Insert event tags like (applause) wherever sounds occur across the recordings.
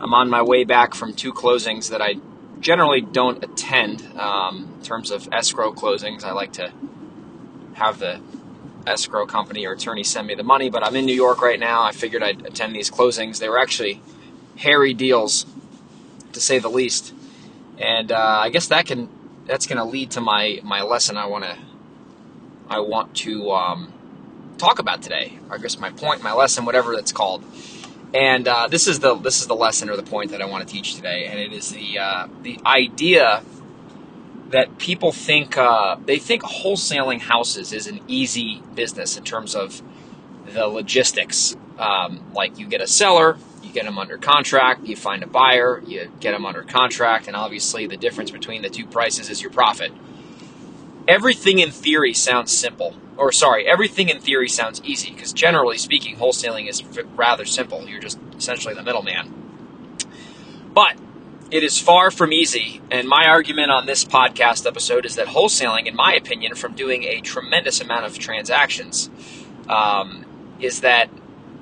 I'm on my way back from two closings that I generally don't attend um, in terms of escrow closings. I like to have the escrow company or attorney send me the money, but I'm in New York right now. I figured I'd attend these closings. They were actually hairy deals, to say the least, and uh, I guess that can that's going to lead to my my lesson. I want to I want to um, talk about today. I guess my point, my lesson, whatever it's called. And uh, this is the this is the lesson or the point that I want to teach today, and it is the uh, the idea that people think uh, they think wholesaling houses is an easy business in terms of the logistics. Um, like you get a seller, you get them under contract, you find a buyer, you get them under contract, and obviously the difference between the two prices is your profit. Everything in theory sounds simple, or sorry, everything in theory sounds easy because generally speaking, wholesaling is rather simple. You're just essentially the middleman. But it is far from easy, and my argument on this podcast episode is that wholesaling, in my opinion, from doing a tremendous amount of transactions, um, is that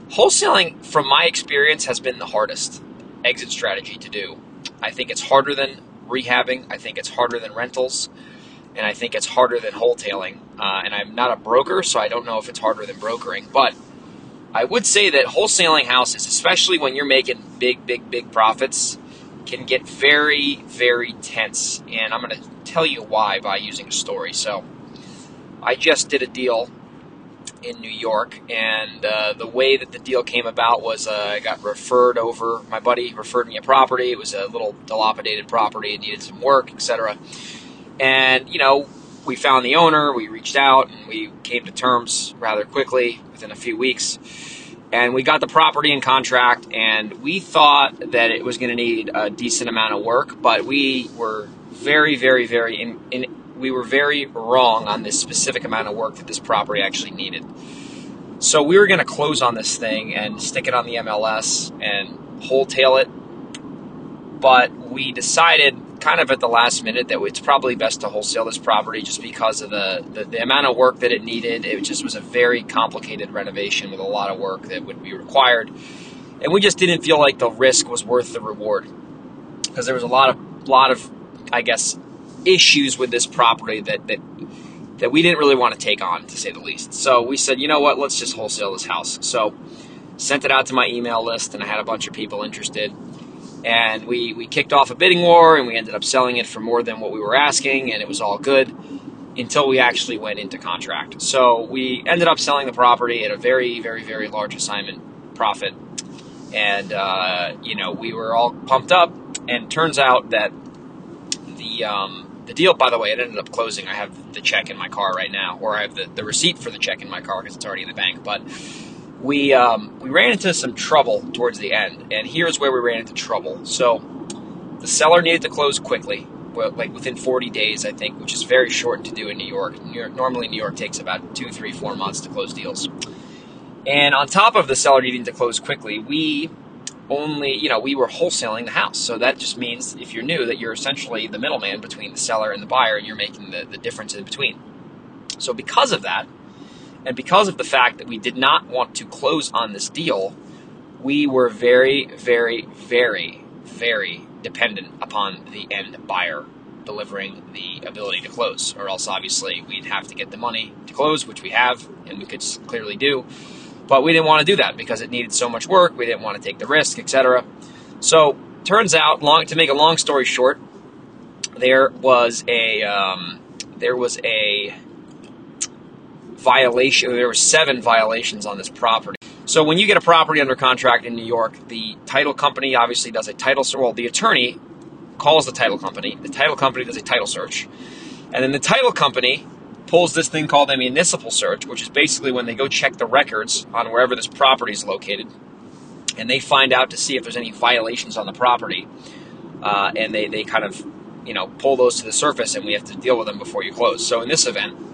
wholesaling, from my experience, has been the hardest exit strategy to do. I think it's harder than rehabbing. I think it's harder than rentals, and I think it's harder than wholetailing. Uh, and I'm not a broker, so I don't know if it's harder than brokering, but I would say that wholesaling houses, especially when you're making big, big, big profits, can get very, very tense. And I'm going to tell you why by using a story. So, I just did a deal in New York, and uh, the way that the deal came about was uh, I got referred over. My buddy referred me a property. It was a little dilapidated property. It needed some work, etc. And you know, we found the owner. We reached out, and we came to terms rather quickly within a few weeks and we got the property in contract and we thought that it was going to need a decent amount of work but we were very very very in, in, we were very wrong on this specific amount of work that this property actually needed so we were going to close on this thing and stick it on the mls and wholetail it but we decided kind of at the last minute that it's probably best to wholesale this property just because of the, the, the, amount of work that it needed. It just was a very complicated renovation with a lot of work that would be required. And we just didn't feel like the risk was worth the reward because there was a lot of, lot of, I guess, issues with this property that, that, that we didn't really want to take on, to say the least. So we said, you know what, let's just wholesale this house. So sent it out to my email list and I had a bunch of people interested and we, we kicked off a bidding war and we ended up selling it for more than what we were asking and it was all good until we actually went into contract. So we ended up selling the property at a very very very large assignment profit. And uh, you know we were all pumped up and turns out that the um, the deal by the way it ended up closing. I have the check in my car right now or i have the, the receipt for the check in my car because it's already in the bank but we um, we ran into some trouble towards the end, and here's where we ran into trouble. So the seller needed to close quickly, like within 40 days, I think, which is very short to do in New York. New York normally, New York takes about two, three, four months to close deals. And on top of the seller needing to close quickly, we only, you know, we were wholesaling the house. So that just means, if you're new, that you're essentially the middleman between the seller and the buyer, and you're making the, the difference in between. So because of that, and because of the fact that we did not want to close on this deal, we were very, very, very, very dependent upon the end buyer delivering the ability to close, or else obviously we'd have to get the money to close, which we have and we could clearly do. But we didn't want to do that because it needed so much work. We didn't want to take the risk, etc. So turns out, long to make a long story short, there was a um, there was a violation. There were seven violations on this property. So when you get a property under contract in New York, the title company obviously does a title. Search. Well, the attorney calls the title company. The title company does a title search, and then the title company pulls this thing called a municipal search, which is basically when they go check the records on wherever this property is located, and they find out to see if there's any violations on the property, uh, and they they kind of you know pull those to the surface, and we have to deal with them before you close. So in this event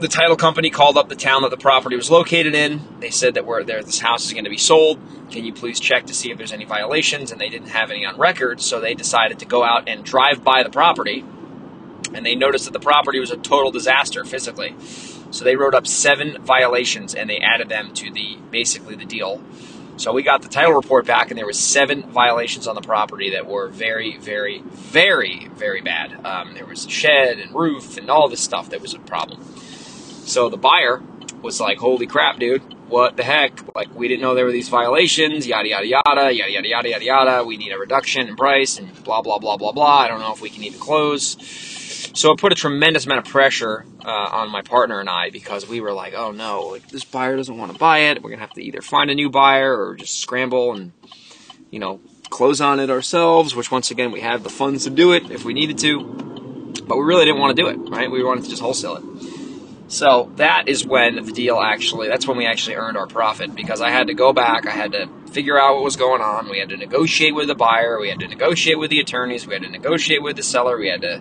the title company called up the town that the property was located in. They said that we're there, this house is going to be sold. Can you please check to see if there's any violations? And they didn't have any on record, so they decided to go out and drive by the property. And they noticed that the property was a total disaster physically. So they wrote up seven violations and they added them to the basically the deal. So we got the title report back, and there was seven violations on the property that were very, very, very, very bad. Um, there was a shed and roof and all this stuff that was a problem. So the buyer was like, holy crap, dude, what the heck? Like, we didn't know there were these violations, yada, yada, yada, yada, yada, yada, yada, yada. We need a reduction in price and blah, blah, blah, blah, blah. I don't know if we can even close. So it put a tremendous amount of pressure uh, on my partner and I because we were like, oh no, like this buyer doesn't want to buy it. We're going to have to either find a new buyer or just scramble and, you know, close on it ourselves, which once again, we have the funds to do it if we needed to. But we really didn't want to do it, right? We wanted to just wholesale it. So that is when the deal actually, that's when we actually earned our profit because I had to go back, I had to figure out what was going on. We had to negotiate with the buyer, we had to negotiate with the attorneys, we had to negotiate with the seller, we had to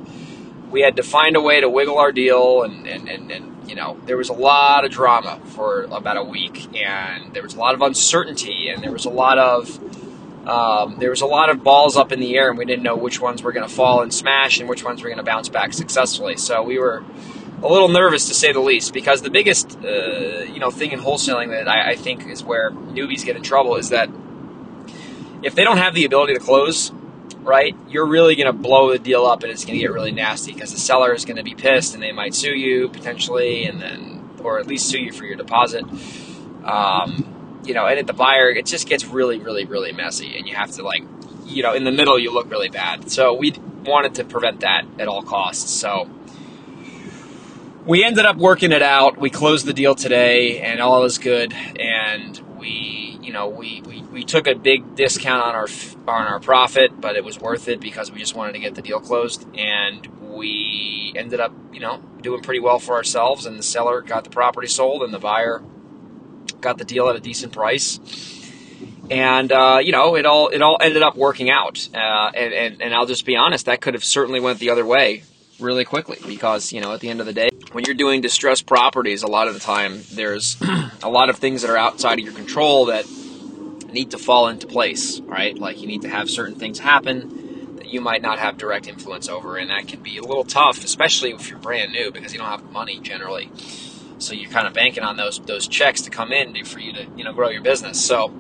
we had to find a way to wiggle our deal and, and, and, and you know, there was a lot of drama for about a week and there was a lot of uncertainty and there was a lot of um, there was a lot of balls up in the air and we didn't know which ones were going to fall and smash and which ones were going to bounce back successfully. So we were a little nervous to say the least because the biggest uh, you know thing in wholesaling that I, I, think is where newbies get in trouble is that if they don't have the ability to close right you're really going to blow the deal up and it's going to get really nasty because the seller is going to be pissed and they might sue you potentially and then or at least sue you for your deposit. Um, you know and at the buyer it just gets really really really messy and you have to like you know in the middle you look really bad. So we wanted to prevent that at all costs. So we ended up working it out. We closed the deal today, and all is good. And we, you know, we, we, we took a big discount on our on our profit, but it was worth it because we just wanted to get the deal closed. And we ended up, you know, doing pretty well for ourselves. And the seller got the property sold, and the buyer got the deal at a decent price. And uh, you know, it all it all ended up working out. Uh, and, and and I'll just be honest, that could have certainly went the other way really quickly because you know at the end of the day when you're doing distressed properties a lot of the time there's (clears throat) a lot of things that are outside of your control that need to fall into place right? Like you need to have certain things happen that you might not have direct influence over and that can be a little tough especially if you're brand new because you don't have money generally. So you're kind of banking on those those checks to come in for you to you know grow your business. So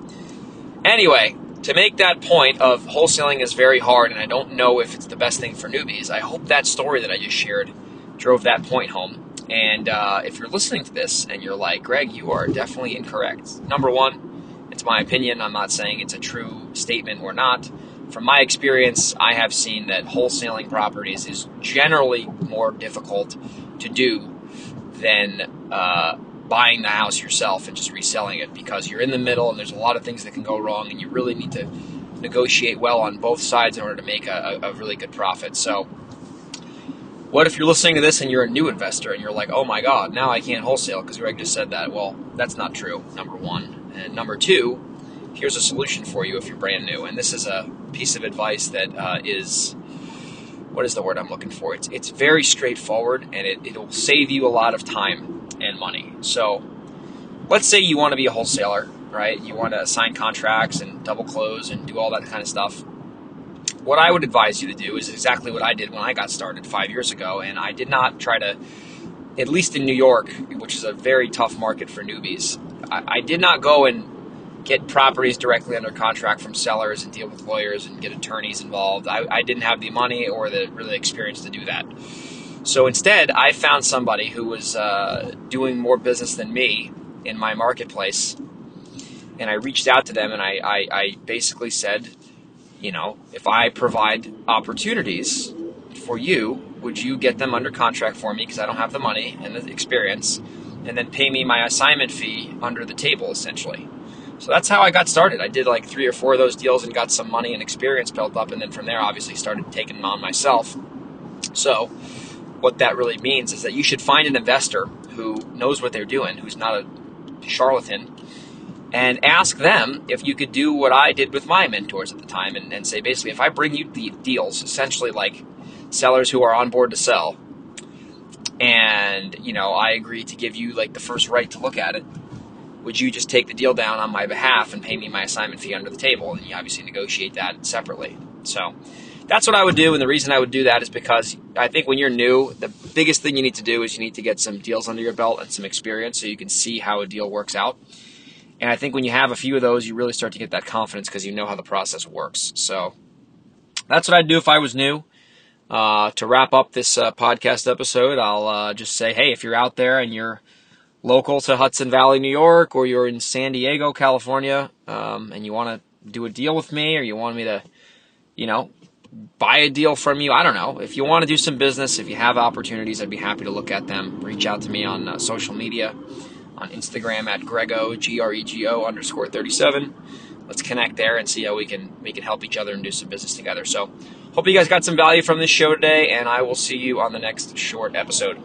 anyway to make that point of wholesaling is very hard and I don't know if it's the best thing for newbies, I hope that story that I just shared drove that point home. And uh, if you're listening to this and you're like, Greg, you are definitely incorrect. Number one, it's my opinion. I'm not saying it's a true statement or not. From my experience, I have seen that wholesaling properties is generally more difficult to do than uh, buying the house yourself and just reselling it because you're in the middle and there's a lot of things that can go wrong and you really need to negotiate well on both sides in order to make a, a really good profit. So, what if you're listening to this and you're a new investor and you're like, oh my God, now I can't wholesale because Greg just said that? Well, that's not true, number one. And number two, here's a solution for you if you're brand new. And this is a piece of advice that uh, is what is the word I'm looking for? It's it's very straightforward and it, it'll save you a lot of time and money. So let's say you want to be a wholesaler, right? You want to sign contracts and double close and do all that kind of stuff. What I would advise you to do is exactly what I did when I got started five years ago, and I did not try to, at least in New York, which is a very tough market for newbies, I, I did not go and get properties directly under contract from sellers and deal with lawyers and get attorneys involved. I, I didn't have the money or the really experience to do that. So instead, I found somebody who was uh, doing more business than me in my marketplace, and I reached out to them and I, I, I basically said, you know, if I provide opportunities for you would you get them under contract for me because I don't have the money and the experience, and then pay me my assignment fee under the table essentially. So that's how I got started. I did like three or four of those deals and got some money and experience built up, and then from there, obviously, started taking them on myself. So, what that really means is that you should find an investor who knows what they're doing, who's not a charlatan, and ask them if you could do what I did with my mentors at the time and, and say basically, if I bring you the deals, essentially like sellers who are on board to sell, and you know, I agree to give you like the first right to look at it would you just take the deal down on my behalf and pay me my assignment fee under the table? And you obviously negotiate that separately. So that's what I would do. And the reason I would do that is because I think when you're new, the biggest thing you need to do is you need to get some deals under your belt and some experience so you can see how a deal works out. And I think when you have a few of those, you really start to get that confidence because you know how the process works. So that's what I'd do if I was new. Uh, to wrap up this uh, podcast episode, I'll uh, just say, hey, if you're out there and you're local to Hudson Valley, New York, or you're in San Diego, California, um, and you want to do a deal with me, or you want me to, you know, buy a deal from you, I don't know. If you want to do some business, if you have opportunities, I'd be happy to look at them. Reach out to me on uh, social media, on Instagram at Grego G R E G O underscore thirty seven. Let's connect there and see how we can we can help each other and do some business together. So, hope you guys got some value from this show today, and I will see you on the next short episode.